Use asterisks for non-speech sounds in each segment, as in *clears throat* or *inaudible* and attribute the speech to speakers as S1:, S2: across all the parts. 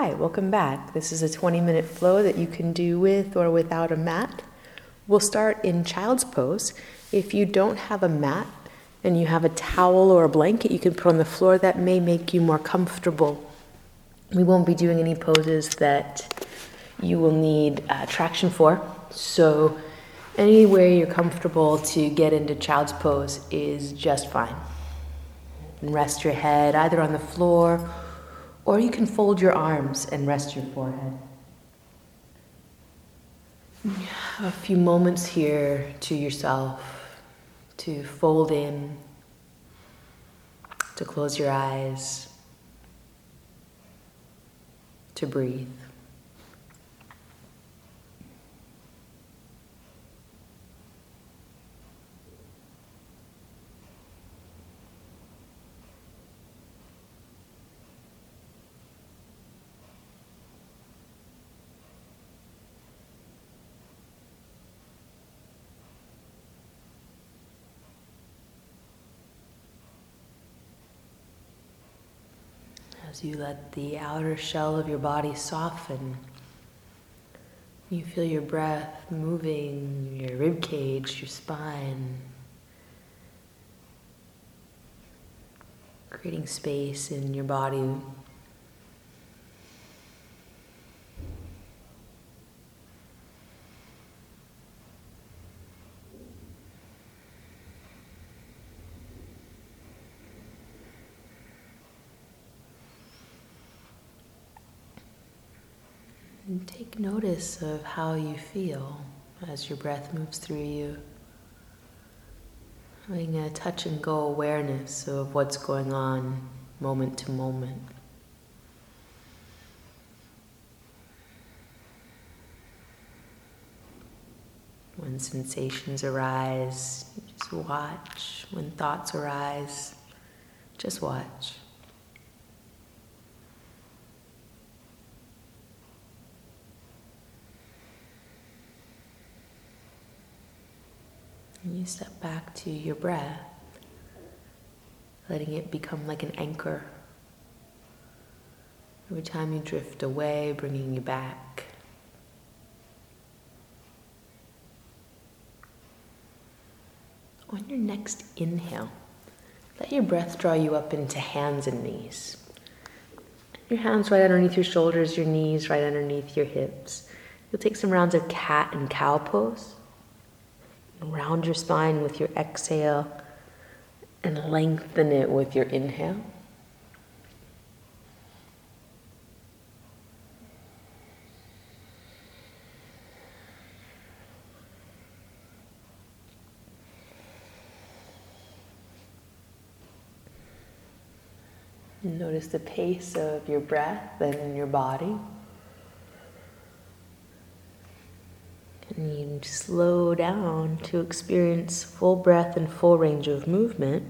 S1: Hi, welcome back. This is a 20 minute flow that you can do with or without a mat. We'll start in child's pose. If you don't have a mat and you have a towel or a blanket you can put on the floor, that may make you more comfortable. We won't be doing any poses that you will need uh, traction for. So, anywhere you're comfortable to get into child's pose is just fine. And rest your head either on the floor or you can fold your arms and rest your forehead. A few moments here to yourself to fold in, to close your eyes, to breathe. You let the outer shell of your body soften, you feel your breath moving your rib cage, your spine, creating space in your body Take notice of how you feel as your breath moves through you. Having a touch and go awareness of what's going on moment to moment. When sensations arise, just watch. When thoughts arise, just watch. And you step back to your breath, letting it become like an anchor. Every time you drift away, bringing you back. On your next inhale, let your breath draw you up into hands and knees. Your hands right underneath your shoulders, your knees right underneath your hips. You'll take some rounds of cat and cow pose. Round your spine with your exhale and lengthen it with your inhale. Notice the pace of your breath and your body. And you slow down to experience full breath and full range of movement.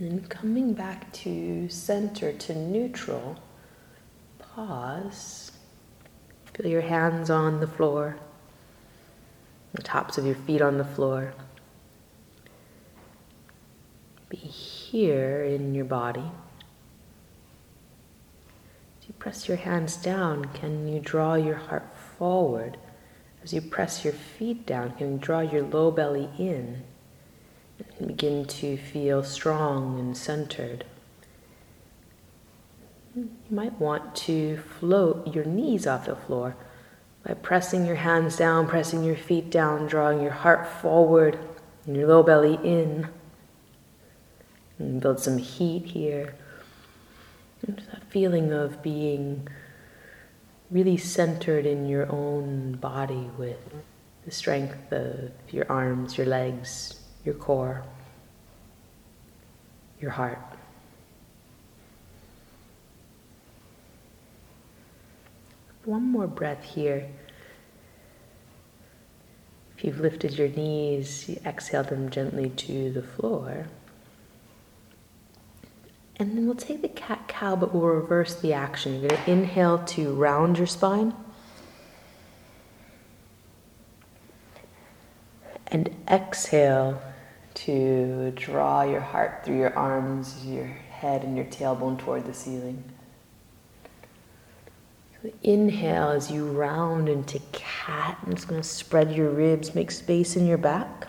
S1: And coming back to center, to neutral, pause. Feel your hands on the floor, the tops of your feet on the floor. Be here in your body. As you press your hands down, can you draw your heart forward? As you press your feet down, can you draw your low belly in and begin to feel strong and centered? You might want to float your knees off the floor by pressing your hands down, pressing your feet down, drawing your heart forward and your low belly in. And build some heat here. And that feeling of being really centered in your own body with the strength of your arms, your legs, your core, your heart. One more breath here. If you've lifted your knees, you exhale them gently to the floor. And then we'll take the cat cow, but we'll reverse the action. You're going to inhale to round your spine. And exhale to draw your heart through your arms, your head, and your tailbone toward the ceiling. Inhale as you round into cat, and it's going to spread your ribs, make space in your back.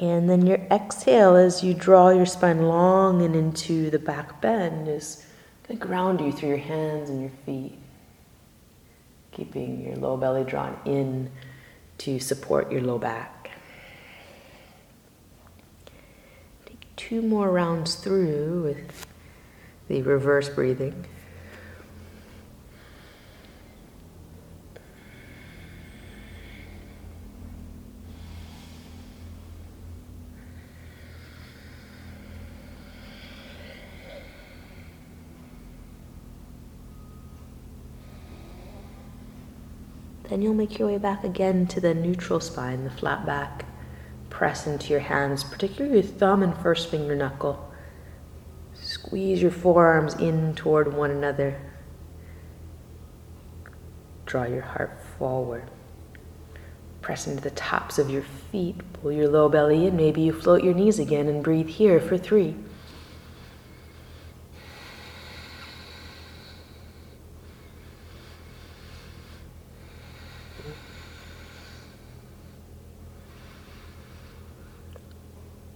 S1: And then your exhale as you draw your spine long and into the back bend is going to ground you through your hands and your feet, keeping your low belly drawn in to support your low back. Take two more rounds through with the reverse breathing. Then you'll make your way back again to the neutral spine, the flat back. Press into your hands, particularly your thumb and first finger knuckle. Squeeze your forearms in toward one another. Draw your heart forward. Press into the tops of your feet. Pull your low belly in. Maybe you float your knees again and breathe here for three.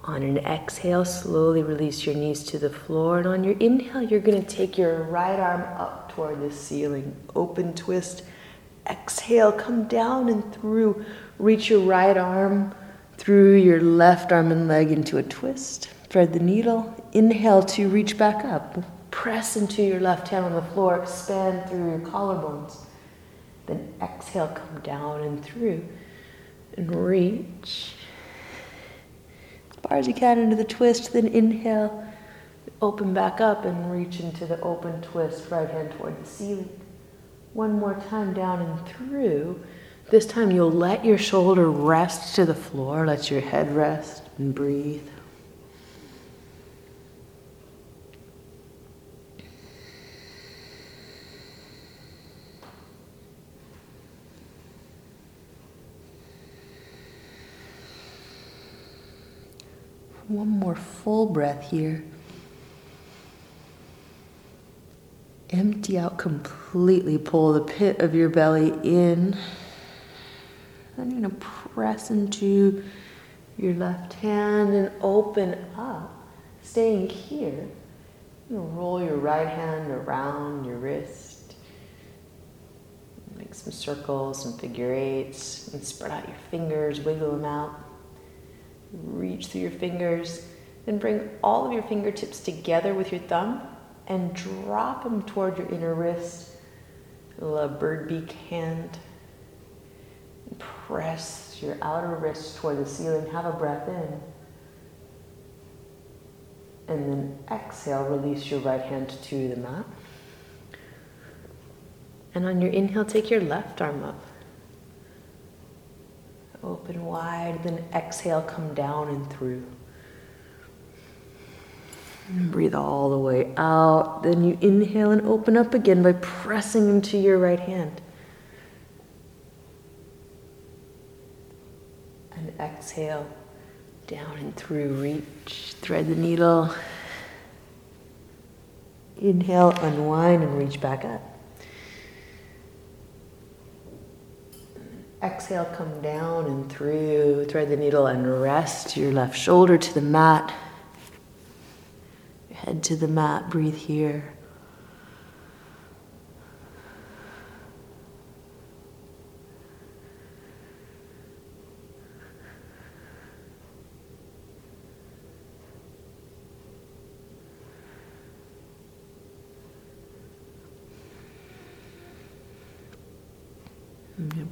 S1: On an exhale, slowly release your knees to the floor. And on your inhale, you're going to take your right arm up toward the ceiling. Open twist. Exhale, come down and through. Reach your right arm through your left arm and leg into a twist. Thread the needle. Inhale to reach back up. Press into your left hand on the floor. Expand through your collarbones. Then exhale, come down and through. And reach far as you can into the twist, then inhale, open back up and reach into the open twist, right hand toward the ceiling. One more time down and through. This time you'll let your shoulder rest to the floor, let your head rest and breathe. One more full breath here. Empty out completely. Pull the pit of your belly in. Then you're going to press into your left hand and open up. Staying here. You roll your right hand around your wrist. Make some circles, some figure eights, and spread out your fingers, wiggle them out. Reach through your fingers, then bring all of your fingertips together with your thumb and drop them toward your inner wrist. A uh, bird beak hand. Press your outer wrist toward the ceiling. Have a breath in. And then exhale, release your right hand to the mat. And on your inhale, take your left arm up. Open wide, then exhale, come down and through. And breathe all the way out. Then you inhale and open up again by pressing into your right hand. And exhale, down and through. Reach, thread the needle. Inhale, unwind, and reach back up. Exhale, come down and through. Thread the needle and rest your left shoulder to the mat. Head to the mat. Breathe here.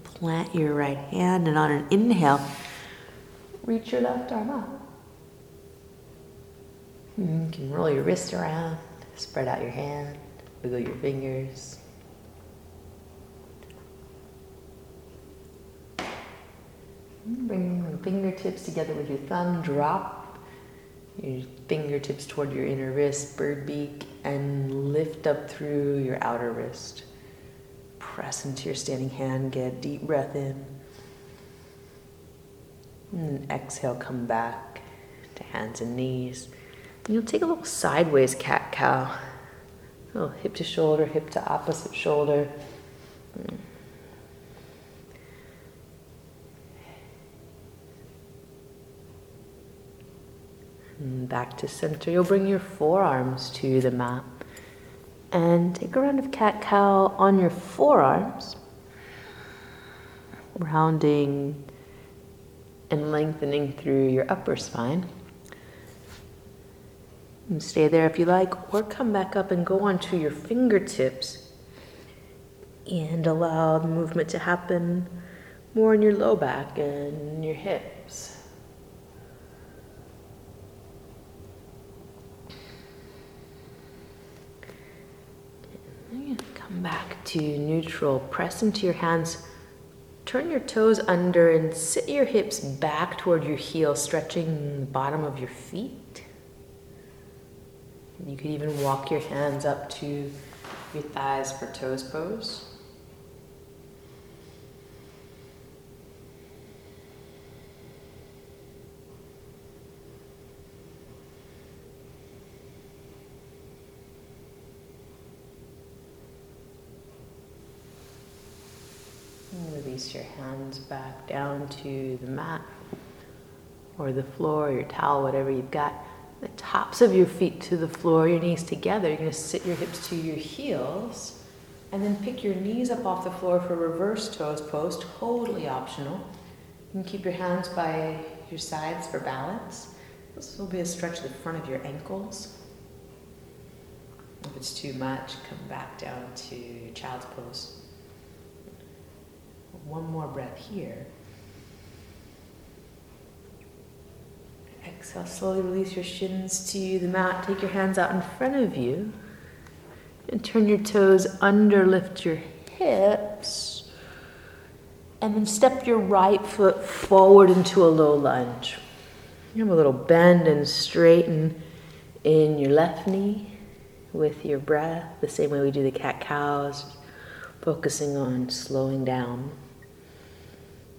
S1: Plant your right hand, and on an inhale, reach your left arm up. Hmm, you can roll your wrist around, spread out your hand, wiggle your fingers. Hmm, bring your fingertips together with your thumb, drop Your fingertips toward your inner wrist, bird beak, and lift up through your outer wrist. Press into your standing hand, get a deep breath in. And exhale, come back to hands and knees. And you'll take a little sideways cat cow. Little hip to shoulder, hip to opposite shoulder. And back to center. You'll bring your forearms to the mat. And take a round of cat cow on your forearms, rounding and lengthening through your upper spine. And stay there if you like, or come back up and go onto your fingertips and allow the movement to happen more in your low back and your hips. Back to neutral. Press into your hands. Turn your toes under and sit your hips back toward your heels, stretching the bottom of your feet. You could even walk your hands up to your thighs for toes pose. Release your hands back down to the mat or the floor, your towel, whatever you've got. The tops of your feet to the floor, your knees together. You're going to sit your hips to your heels and then pick your knees up off the floor for reverse toes pose, totally optional. You can keep your hands by your sides for balance. This will be a stretch of the front of your ankles. If it's too much, come back down to child's pose. One more breath here. Exhale, slowly release your shins to the mat. Take your hands out in front of you and turn your toes under, lift your hips. And then step your right foot forward into a low lunge. You have a little bend and straighten in your left knee with your breath, the same way we do the cat cows, focusing on slowing down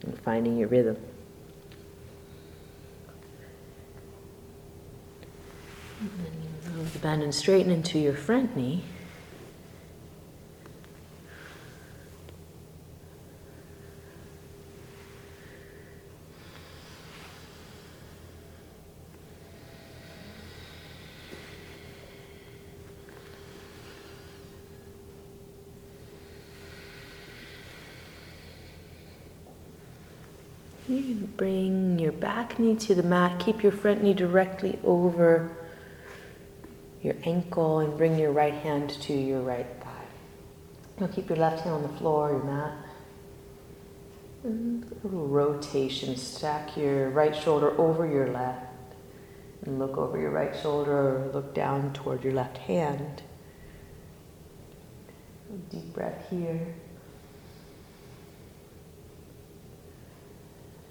S1: and finding your rhythm. And then you move the bend and straighten into your front knee. You bring your back knee to the mat. Keep your front knee directly over your ankle and bring your right hand to your right thigh. Now keep your left hand on the floor, your mat. And a little rotation. Stack your right shoulder over your left. And look over your right shoulder or look down toward your left hand. Deep breath here.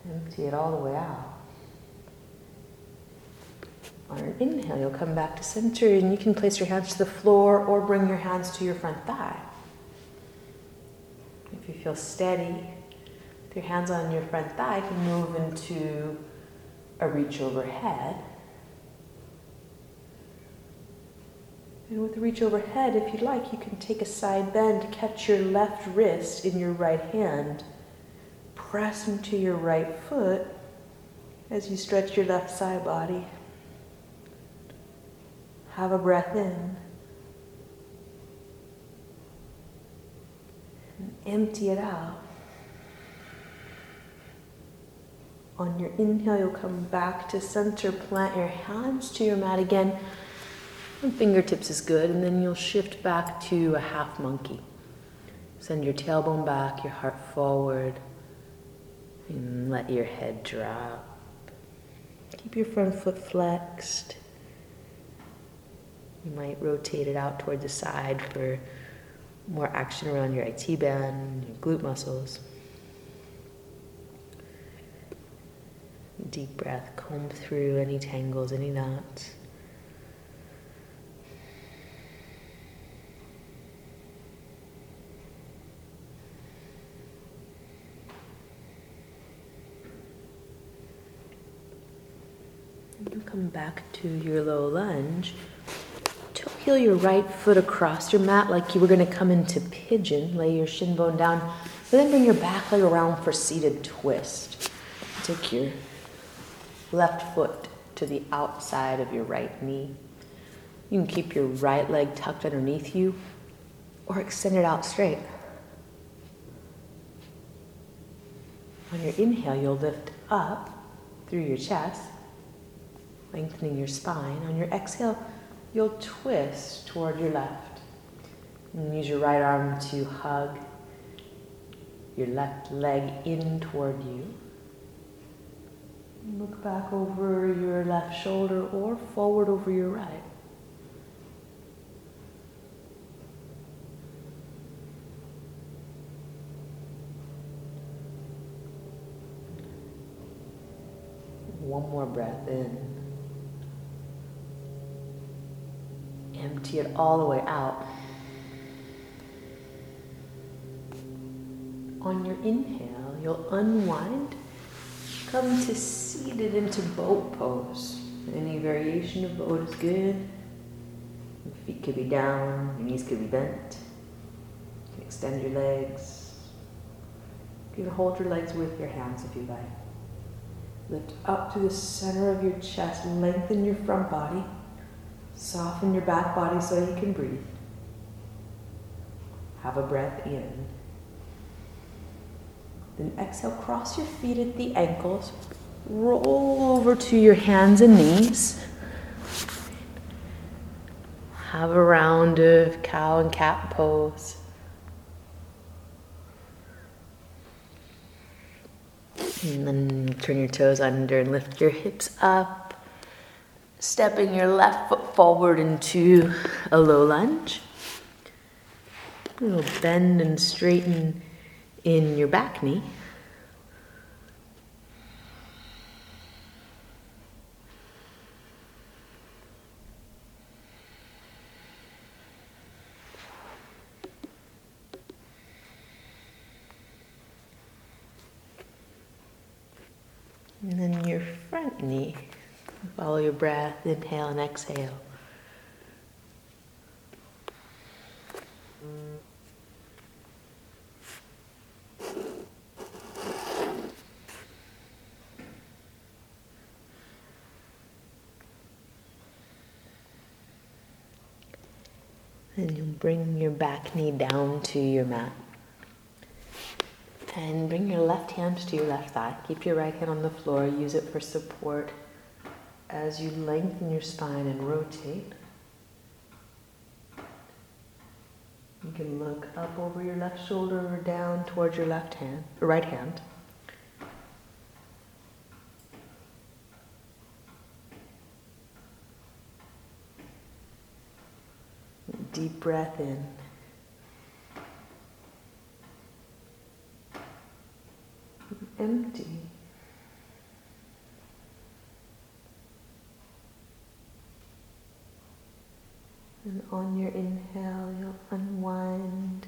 S1: Empty it all the way out. On an inhale, you'll come back to center and you can place your hands to the floor or bring your hands to your front thigh. If you feel steady, with your hands on your front thigh, you can move into a reach overhead. And with the reach overhead, if you'd like, you can take a side bend, catch your left wrist in your right hand press into your right foot as you stretch your left side body. Have a breath in. And empty it out. On your inhale, you'll come back to center, plant your hands to your mat again. And fingertips is good, and then you'll shift back to a half monkey. Send your tailbone back, your heart forward. Let your head drop. Keep your front foot flexed. You might rotate it out toward the side for more action around your IT band, your glute muscles. deep breath, comb through any tangles, any knots. You come back to your low lunge. Toe heel your right foot across your mat like you were going to come into pigeon. Lay your shin bone down, but then bring your back leg around for seated twist. Take your left foot to the outside of your right knee. You can keep your right leg tucked underneath you or extend it out straight. On your inhale, you'll lift up through your chest lengthening your spine. On your exhale, you'll twist toward your left. And use your right arm to hug your left leg in toward you. Look back over your left shoulder or forward over your right. One more breath in. Empty it all the way out. On your inhale, you'll unwind, come to seated into boat pose. Any variation of boat is good. Your feet could be down, your knees could be bent. You can extend your legs. You can hold your legs with your hands if you like. Lift up to the center of your chest, lengthen your front body. Soften your back body so you can breathe. Have a breath in. Then exhale, cross your feet at the ankles. Roll over to your hands and knees. Have a round of cow and cat pose. And then turn your toes under and lift your hips up stepping your left foot forward into a low lunge. Little bend and straighten in your back knee. And then your front knee. Follow your breath, inhale and exhale. And you bring your back knee down to your mat. And bring your left hand to your left thigh. Keep your right hand on the floor. Use it for support as you lengthen your spine and rotate, you can look up over your left shoulder or down towards your left hand, right hand. Deep breath in. Empty. And on your inhale, you'll unwind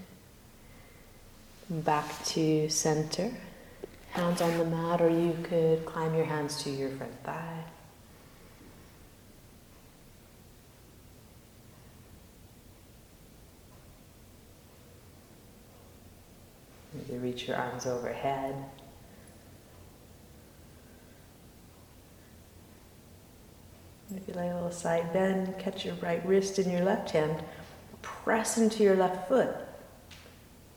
S1: back to center. Hands on the mat, or you could climb your hands to your front thigh. Maybe reach your arms overhead. Maybe lay a little side bend, catch your right wrist in your left hand, press into your left foot,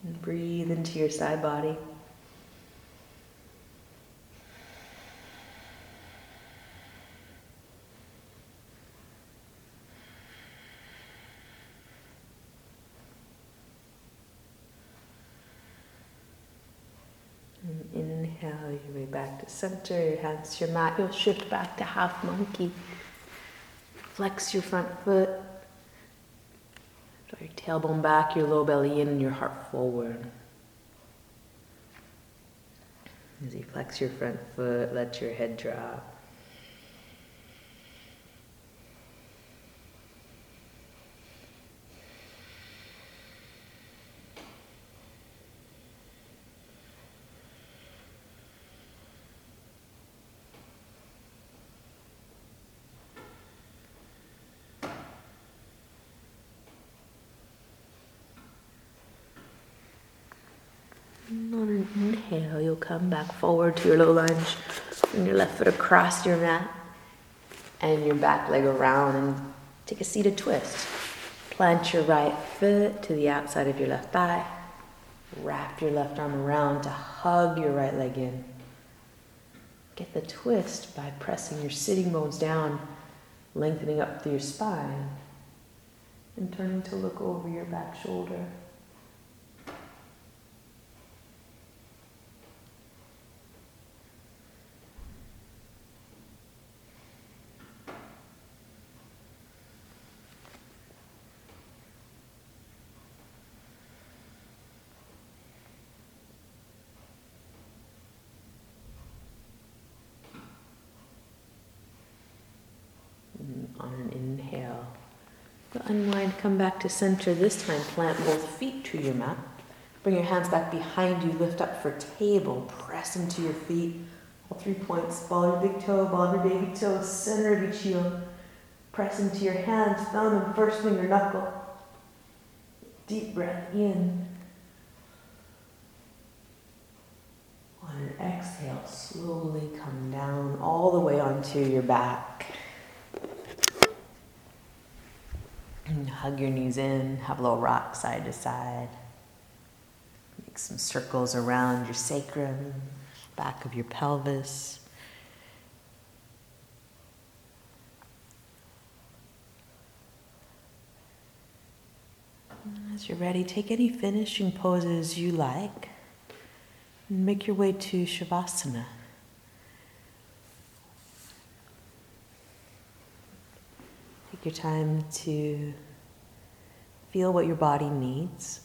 S1: and breathe into your side body. Inhale your way back to center, your hands to your mat. You'll shift back to half monkey. Flex your front foot. Draw your tailbone back, your low belly in, and your heart forward. As you flex your front foot, let your head drop. On an inhale, you'll come back forward to your low lunge. Bring your left foot across your mat and your back leg around and take a seated twist. Plant your right foot to the outside of your left thigh. Wrap your left arm around to hug your right leg in. Get the twist by pressing your sitting bones down, lengthening up through your spine, and turning to look over your back shoulder. on an inhale. Unwind, come back to center. This time, plant both feet to your mat. Bring your hands back behind you, lift up for table, press into your feet. All three points. Ball your big toe, ball your baby toe, center of each heel. Press into your hands, thumb and first finger knuckle. Deep breath in. On an exhale, slowly come down all the way onto your back. *clears throat* hug your knees in, have a little rock side to side. Make some circles around your sacrum, back of your pelvis. As you're ready, take any finishing poses you like and make your way to Shavasana. Your time to feel what your body needs.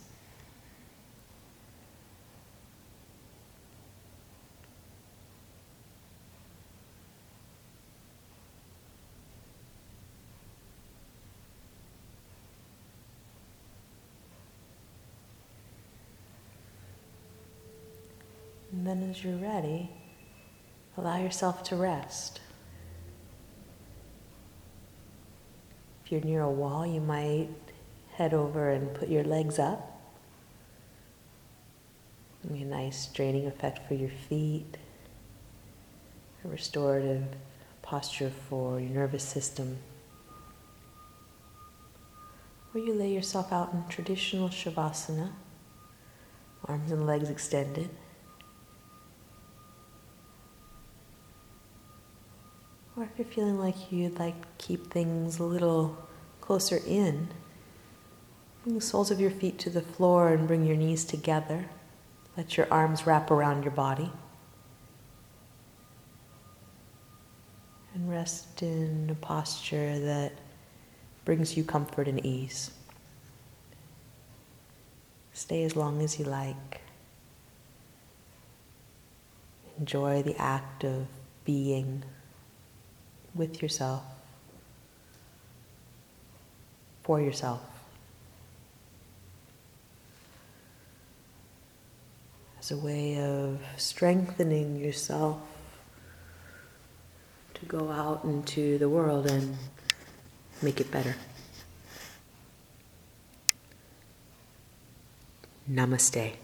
S1: And then, as you're ready, allow yourself to rest. You're near a wall, you might head over and put your legs up. a nice draining effect for your feet, a restorative posture for your nervous system. Or you lay yourself out in traditional Shavasana, arms and legs extended. Or if you're feeling like you'd like to keep things a little closer in, bring the soles of your feet to the floor and bring your knees together. Let your arms wrap around your body. And rest in a posture that brings you comfort and ease. Stay as long as you like. Enjoy the act of being with yourself, for yourself. As a way of strengthening yourself to go out into the world and make it better. Namaste.